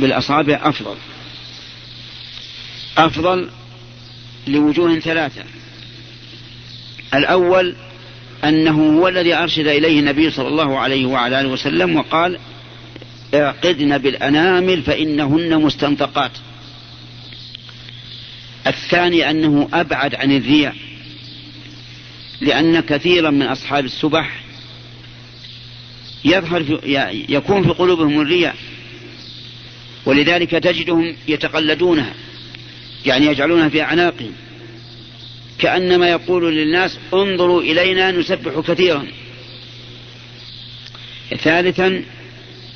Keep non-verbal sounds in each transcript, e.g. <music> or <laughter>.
بالأصابع أفضل. أفضل لوجوه ثلاثة. الأول أنه هو الذي أرشد إليه النبي صلى الله عليه وعلى آله وسلم وقال اعقدن بالأنامل فإنهن مستنطقات. الثاني أنه أبعد عن الرياء لأن كثيرا من أصحاب السبح يظهر في يكون في قلوبهم الرياء ولذلك تجدهم يتقلدونها يعني يجعلونها في أعناقهم كأنما يقول للناس انظروا إلينا نسبح كثيرا. ثالثا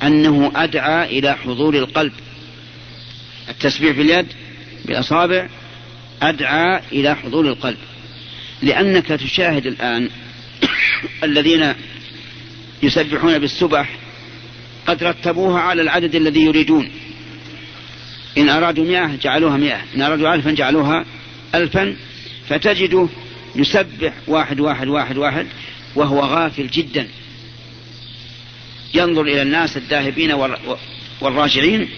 أنه أدعى إلى حضور القلب. التسبيح باليد بالأصابع أدعى إلى حضور القلب. لأنك تشاهد الآن <coughs> الذين يسبحون بالسبح قد رتبوها على العدد الذي يريدون. إن أرادوا مئة جعلوها مئة إن أرادوا ألفا جعلوها ألفا فتجده يسبح واحد واحد واحد واحد وهو غافل جدا. ينظر إلى الناس الذاهبين والراجعين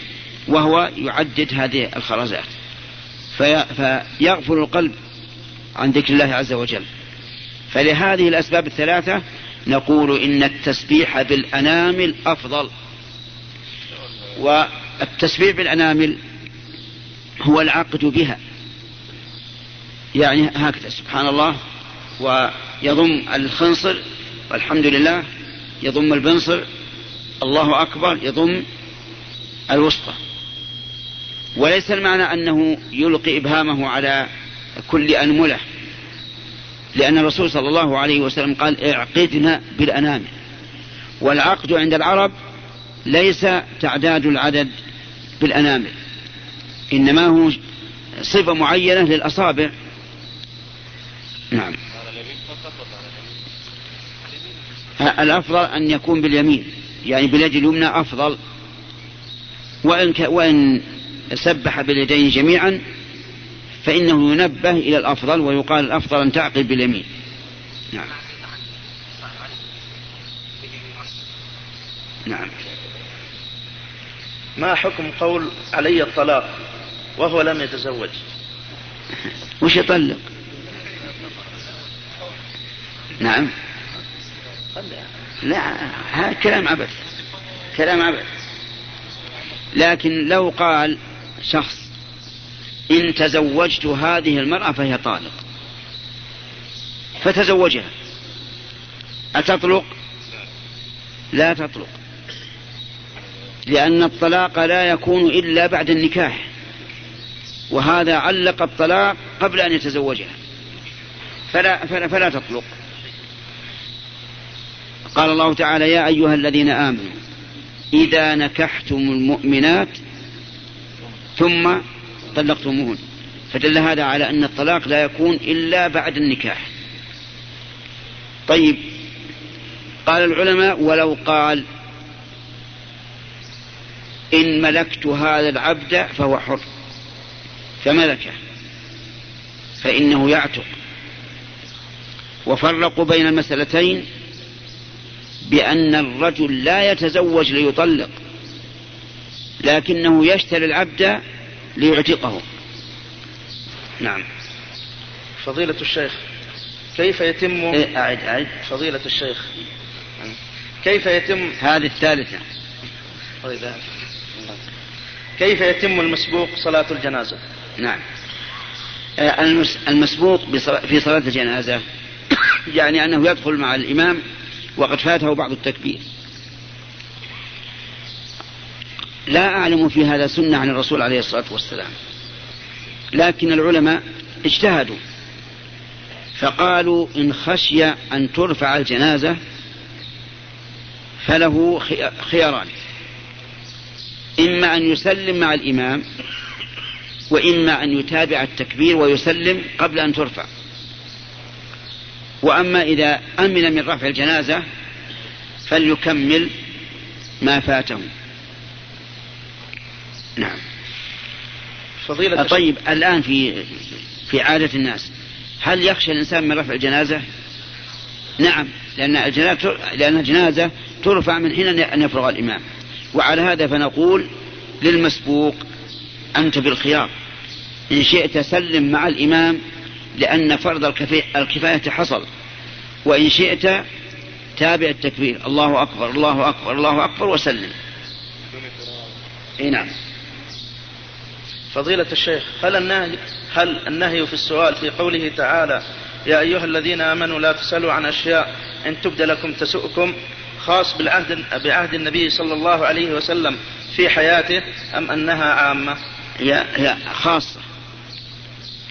وهو يعدد هذه الخرزات. في فيغفل القلب عن ذكر الله عز وجل. فلهذه الأسباب الثلاثة نقول إن التسبيح بالأنامل أفضل والتسبيح بالأنامل هو العقد بها. يعني هكذا سبحان الله ويضم الخنصر والحمد لله يضم البنصر الله أكبر يضم الوسطى. وليس المعنى أنه يلقي إبهامه على كل أنملة لأن الرسول صلى الله عليه وسلم قال اعقدنا بالأنامل. والعقد عند العرب ليس تعداد العدد بالأنامل إنما هو صفة معينة للأصابع. نعم. الأفضل أن يكون باليمين يعني باليد اليمنى أفضل. وإن, ك... وإن سبح باليدين جميعا فإنه ينبه إلى الأفضل ويقال الأفضل أن تعقل باليمين. نعم. نعم. ما حكم قول علي الطلاق وهو لم يتزوج؟ وش يطلق؟ نعم. لا هذا كلام عبث كلام عبث. لكن لو قال شخص إن تزوجت هذه المرأة فهي طالق فتزوجها أتطلق؟ لا تطلق. لأن الطلاق لا يكون إلا بعد النكاح. وهذا علق الطلاق قبل أن يتزوجها. فلا, فلا, فلا تطلق. قال الله تعالى يا أيها الذين آمنوا إذا نكحتم المؤمنات ثم طلقتموهن. فدل هذا على أن الطلاق لا يكون إلا بعد النكاح. طيب قال العلماء ولو قال إن ملكت هذا العبد فهو حر. فملكه. فإنه يعتق. وفرقوا بين المسألتين بأن الرجل لا يتزوج ليطلق لكنه يشتري العبد ليعتقه. نعم. فضيلة الشيخ كيف يتم إيه أعد أعد. فضيلة الشيخ كيف يتم؟ هذه الثالثة. طيب كيف يتم المسبوق صلاة الجنازة؟ نعم. آه، المسبوق في صلاة الجنازة <coughs> يعني أنه يدخل مع الإمام وقد فاته بعض التكبير. لا أعلم في هذا سنة عن الرسول عليه الصلاة والسلام. لكن العلماء اجتهدوا. فقالوا إن خشي أن ترفع الجنازة فله خياران. إما أن يسلم مع الإمام وإما أن يتابع التكبير ويسلم قبل أن ترفع. وأما إذا أمن من رفع الجنازة فليكمل ما فاته. نعم. فضيلة طيب الآن في في عادة الناس هل يخشى الإنسان من رفع الجنازة؟ نعم لأن الجنازة لأن الجنازة ترفع من حين أن يفرغ الإمام. وعلى هذا فنقول للمسبوق أنت بالخيار. إن شئت سلم مع الإمام لأن فرض الكفاية حصل. وإن شئت تابع التكبير. الله أكبر الله أكبر الله أكبر وسلم. إي نعم. فضيلة الشيخ هل النهي هل النهي في السؤال في قوله تعالى يا أيها الذين آمنوا لا تسألوا عن أشياء إن تبد لكم تسؤكم خاص بالعهد بعهد النبي صلى الله عليه وسلم في حياته أم أنها عامة؟ هي هي خاصة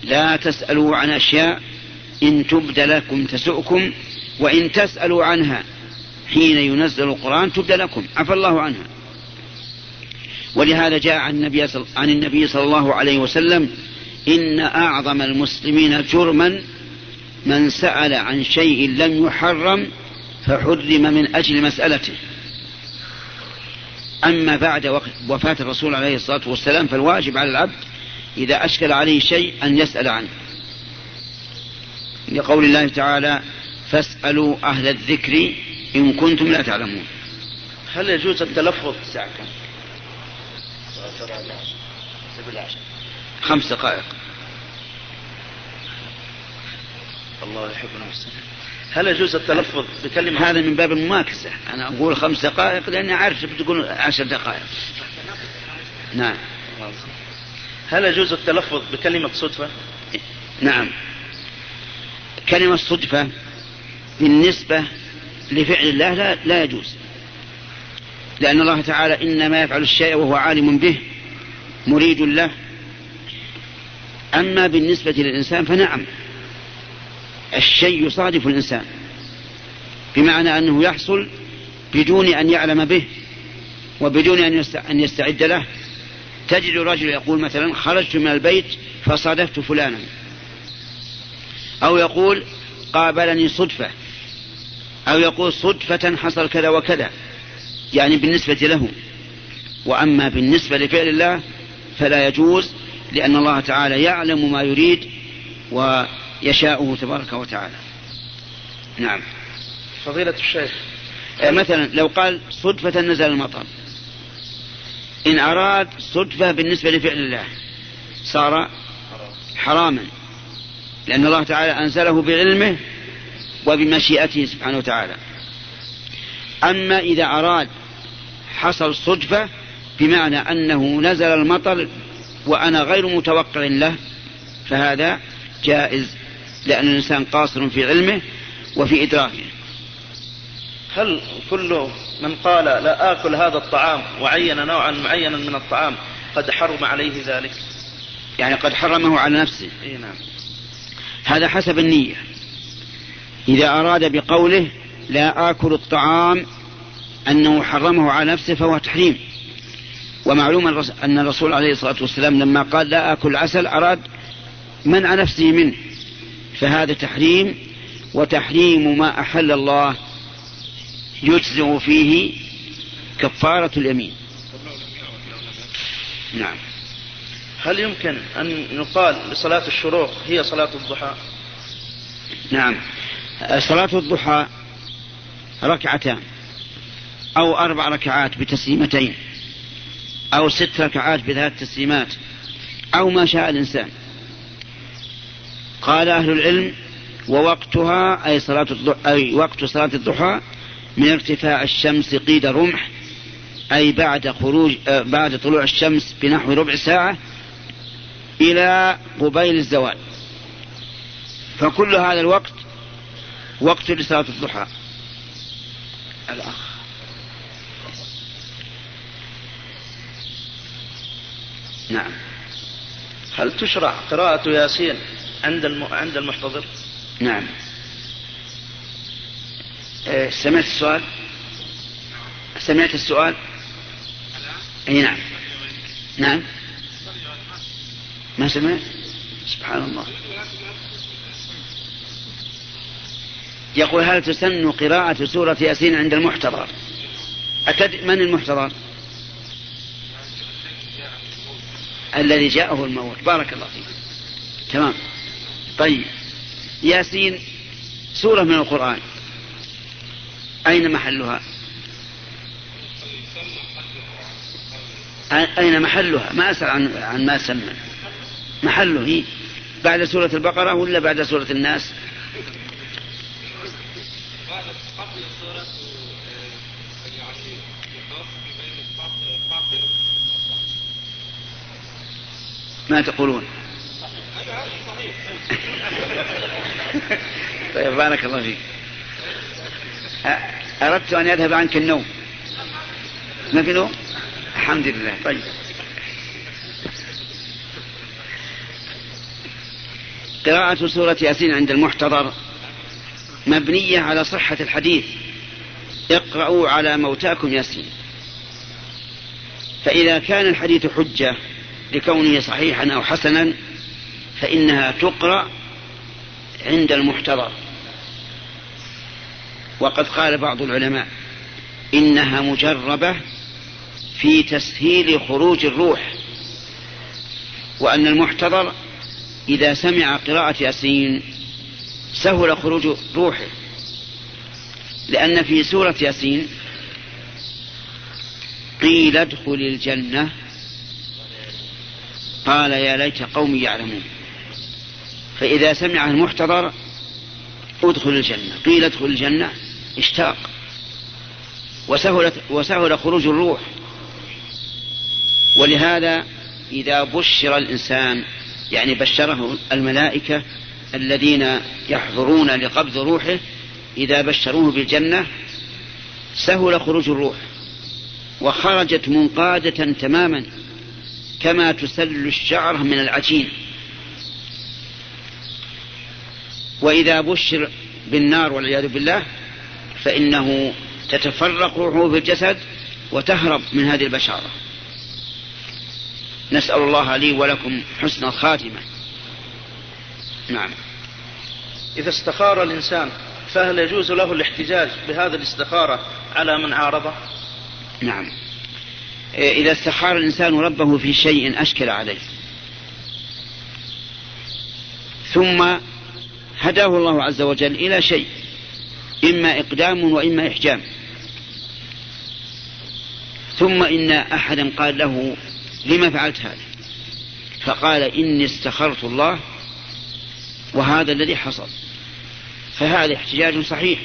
لا تسألوا عن أشياء إن تبد لكم تسؤكم وإن تسألوا عنها حين ينزل القرآن تبد لكم عفى الله عنها ولهذا جاء عن النبي. عن النبي صلى الله عليه وسلم إن أعظم المسلمين جرما من سأل عن شيء لم يحرم فحرم من أجل مسألته. أما بعد وفاة الرسول عليه الصلاة والسلام فالواجب على العبد إذا أشكل عليه شيء أن يسأل عنه. لقول الله تعالى فاسألوا أهل الذكر إن كنتم لا تعلمون. هل يجوز التلفظ؟ خمس دقائق. الله يحب المسلمين. هل يجوز التلفظ بكلمة هذا من باب المماكسة. أنا أقول خمس دقائق لأني أعرف بتقول عشر دقائق. نعم. هل يجوز التلفظ بكلمة صدفة؟ نعم. كلمة صدفة بالنسبة لفعل الله لا, لا يجوز. لأن الله تعالى إنما يفعل الشيء وهو عالم به مريد له. أما بالنسبة للإنسان فنعم. الشيء يصادف الإنسان. بمعنى أنه يحصل بدون أن يعلم به وبدون أن يستعد له. تجد الرجل يقول مثلا خرجت من البيت فصادفت فلانا. أو يقول قابلني صدفة. أو يقول صدفة حصل كذا وكذا. يعني بالنسبة له. وأما بالنسبة لفعل الله فلا يجوز لأن الله تعالى يعلم ما يريد ويشاءه تبارك وتعالى. نعم. فضيلة الشيخ. آه، مثلا لو قال صدفة نزل المطر. إن أراد صدفة بالنسبة لفعل الله. صار حراما. لأن الله تعالى أنزله بعلمه وبمشيئته سبحانه وتعالى. أما إذا أراد حصل صدفة بمعنى أنه نزل المطر وأنا غير متوقع له فهذا جائز. لأن الإنسان قاصر في علمه وفي إدراكه. هل كل من قال لا آكل هذا الطعام وعين نوعا معينا من الطعام قد حرم عليه ذلك؟ يعني قد حرمه على نفسه. إيه نعم. هذا حسب النية. إذا أراد بقوله لا آكل الطعام أنه حرمه على نفسه فهو تحريم. ومعلوم أن الرسول عليه الصلاة والسلام لما قال لا آكل عسل أراد منع نفسه منه. فهذا تحريم وتحريم ما أحل الله يجزئ فيه كفارة اليمين. نعم. هل يمكن أن يقال لصلاة الشروق هي صلاة الضحى؟ نعم. صلاة الضحى ركعتان أو أربع ركعات بتسليمتين أو ست ركعات بثلاث تسليمات أو ما شاء الإنسان. قال أهل العلم ووقتها أي صلاة الضحى أي وقت صلاة الضحى من ارتفاع الشمس قيد رمح أي بعد خروج آه، بعد طلوع الشمس بنحو ربع ساعة إلى قبيل الزوال. فكل هذا الوقت وقت لصلاة الضحى. الأخ. نعم. هل تشرع قراءة ياسين؟ عند عند المحتضر؟ نعم إيه، سمعت السؤال؟ سمعت السؤال؟ أي نعم نعم ما سمعت؟ سبحان الله يقول هل تسن قراءة سورة ياسين عند المحتضر؟ أتد من المحتضر؟ الذي جاءه الموت بارك الله فيك تمام طيب. ياسين سورة من القرآن. أين محلها؟ أين محلها؟ ما أسأل عن, عن ما سمى. محله هي. بعد سورة البقرة ولا بعد سورة الناس؟ ما تقولون. <laughs> طيب بارك الله فيك. أردت أن يذهب عنك النوم. ما في نوم؟ الحمد لله. طيب. قراءة سورة ياسين عند المحتضر مبنية على صحة الحديث. اقرأوا على موتاكم ياسين. فإذا كان الحديث حجة لكونه صحيحا أو حسنا فإنها تقرأ عند المحتضر. وقد قال بعض العلماء إنها مجربة في تسهيل خروج الروح وأن المحتضر إذا سمع قراءة ياسين سهل خروج روحه لأن في سورة ياسين قيل ادخل الجنة. قال يا ليت قومي يعلمون. فإذا سمع المحتضر ادخل الجنة قيل ادخل الجنة اشتاق. وسهلت وسهل خروج الروح. ولهذا إذا بشر الإنسان يعني بشره الملائكة الذين يحضرون لقبض روحه إذا بشروه بالجنة سهل خروج الروح. وخرجت منقادة تماما كما تسل الشعر من العجين. وإذا بشر بالنار والعياذ بالله فإنه تتفرق روحه في الجسد وتهرب من هذه البشارة. نسأل الله لي ولكم حسن الخاتمة. نعم. إذا استخار الإنسان فهل يجوز له الاحتجاج بهذه الاستخارة على من عارضه؟ نعم. إذا استخار الإنسان ربه في شيء أشكل عليه. ثم هداه الله عز وجل إلى شيء إما إقدام وإما إحجام. ثم إن أحدا قال له لما فعلت هذا؟ فقال إني استخرت الله وهذا الذي حصل. فهذا احتجاج صحيح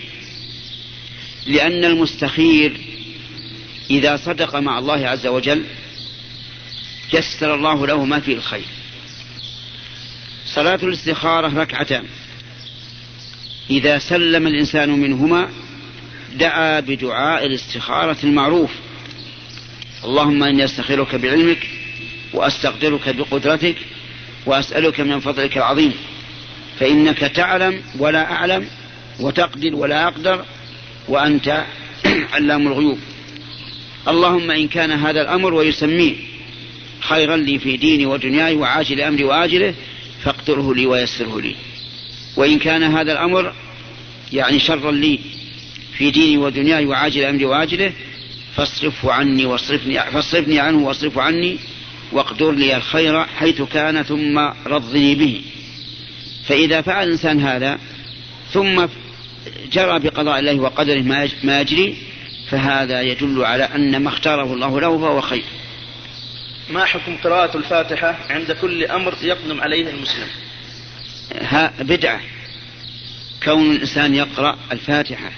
لأن المستخير إذا صدق مع الله عز وجل يسر الله له ما فيه الخير. صلاة الاستخارة ركعتان. إذا سلم الإنسان منهما دعا بدعاء الاستخارة المعروف. اللهم إني أستخيرك بعلمك وأستقدرك بقدرتك وأسألك من فضلك العظيم. فإنك تعلم ولا أعلم وتقدر ولا أقدر وأنت <clears throat> علام الغيوب. اللهم إن كان هذا الأمر ويسميه خيرا لي في ديني ودنياي وعاجل أمري وآجله فاقدره لي ويسره لي. وإن كان هذا الأمر يعني شرا لي في ديني ودنياي وعاجل أمري وآجله فاصرفه عني واصرفني فاصرفني عنه واصرفه عني واقدر لي الخير حيث كان ثم رضني به. فإذا فعل الإنسان هذا ثم جرى بقضاء الله وقدره ما يجري فهذا يدل على أن ما اختاره الله له فهو خير. ما حكم قراءة الفاتحة عند كل أمر يقدم عليه المسلم؟ ها بدعة. كون الإنسان يقرأ الفاتحة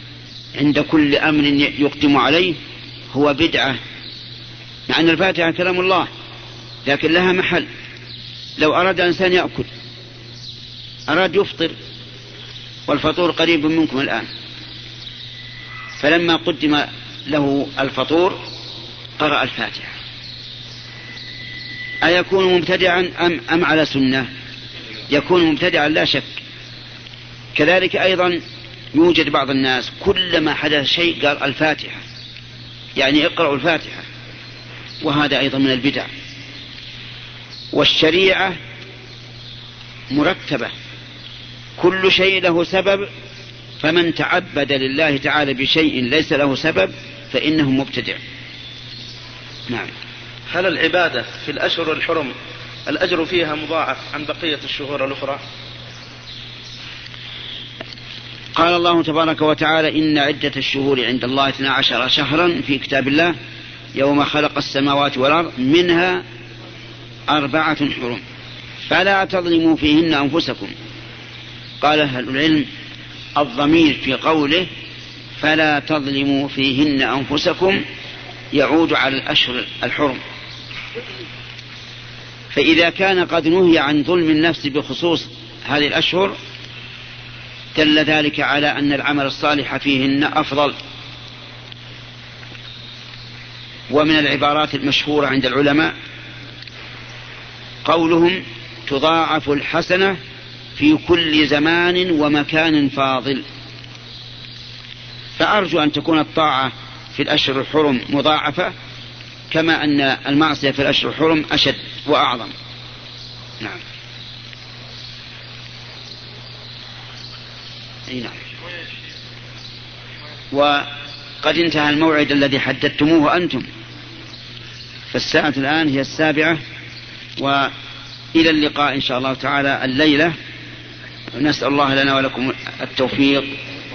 عند كل أمر يقدم عليه هو بدعة. مع أن الفاتحة كلام الله لكن لها محل. لو أراد الإنسان يأكل أراد يفطر والفطور قريب منكم الآن. فلما قدم له الفطور قرأ الفاتحة. أيكون مبتدعا أم, أم على سنة؟ يكون مبتدعا لا شك. كذلك أيضا يوجد بعض الناس كلما حدث شيء قال الفاتحة. يعني اقرأوا الفاتحة. وهذا أيضا من البدع. والشريعة مرتبة. كل شيء له سبب فمن تعبد لله تعالى بشيء ليس له سبب فإنه مبتدع. نعم. هل العبادة في الأشهر الحرم الأجر فيها مضاعف عن بقية الشهور الأخرى. قال الله تبارك وتعالى إن عدة الشهور عند الله اثنا عشر شهرا في كتاب الله يوم خلق السماوات والأرض منها أربعة حرم. فلا تظلموا فيهن أنفسكم. قال أهل العلم الضمير في قوله فلا تظلموا فيهن أنفسكم يعود على الأشهر الحرم. فإذا كان قد نهي عن ظلم النفس بخصوص هذه الأشهر دل ذلك على أن العمل الصالح فيهن أفضل. ومن العبارات المشهورة عند العلماء قولهم تضاعف الحسنة في كل زمان ومكان فاضل. فأرجو أن تكون الطاعة في الأشهر الحرم مضاعفة كما أن المعصية في الأشهر الحرم أشد. وأعظم. نعم. أي نعم. وقد انتهى الموعد الذي حددتموه أنتم. فالساعة الآن هي السابعة وإلى اللقاء إن شاء الله تعالى الليلة. نسأل الله لنا ولكم التوفيق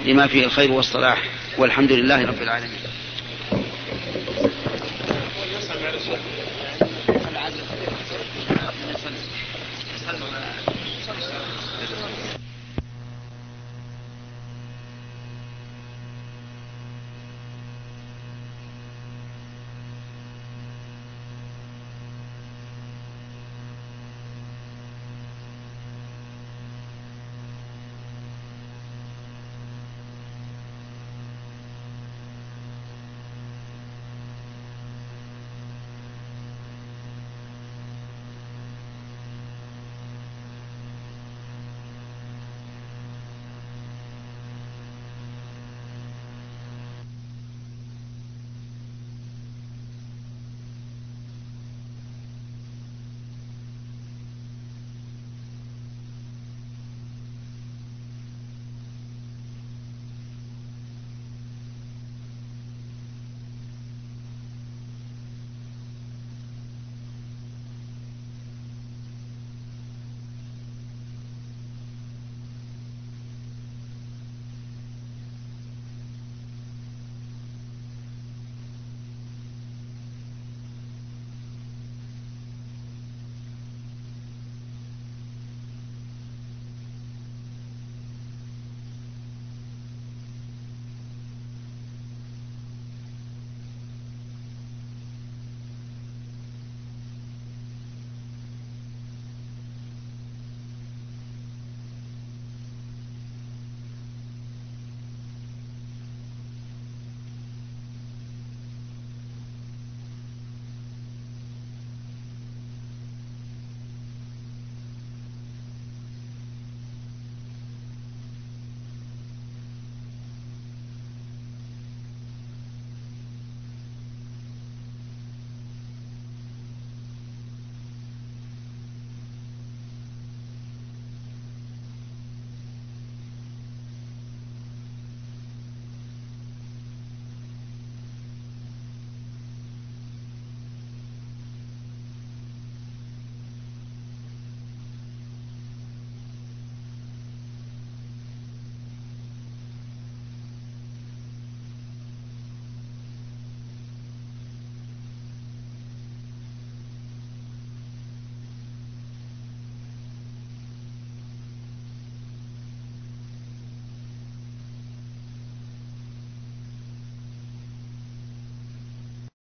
لما فيه الخير والصلاح. والحمد لله رب العالمين.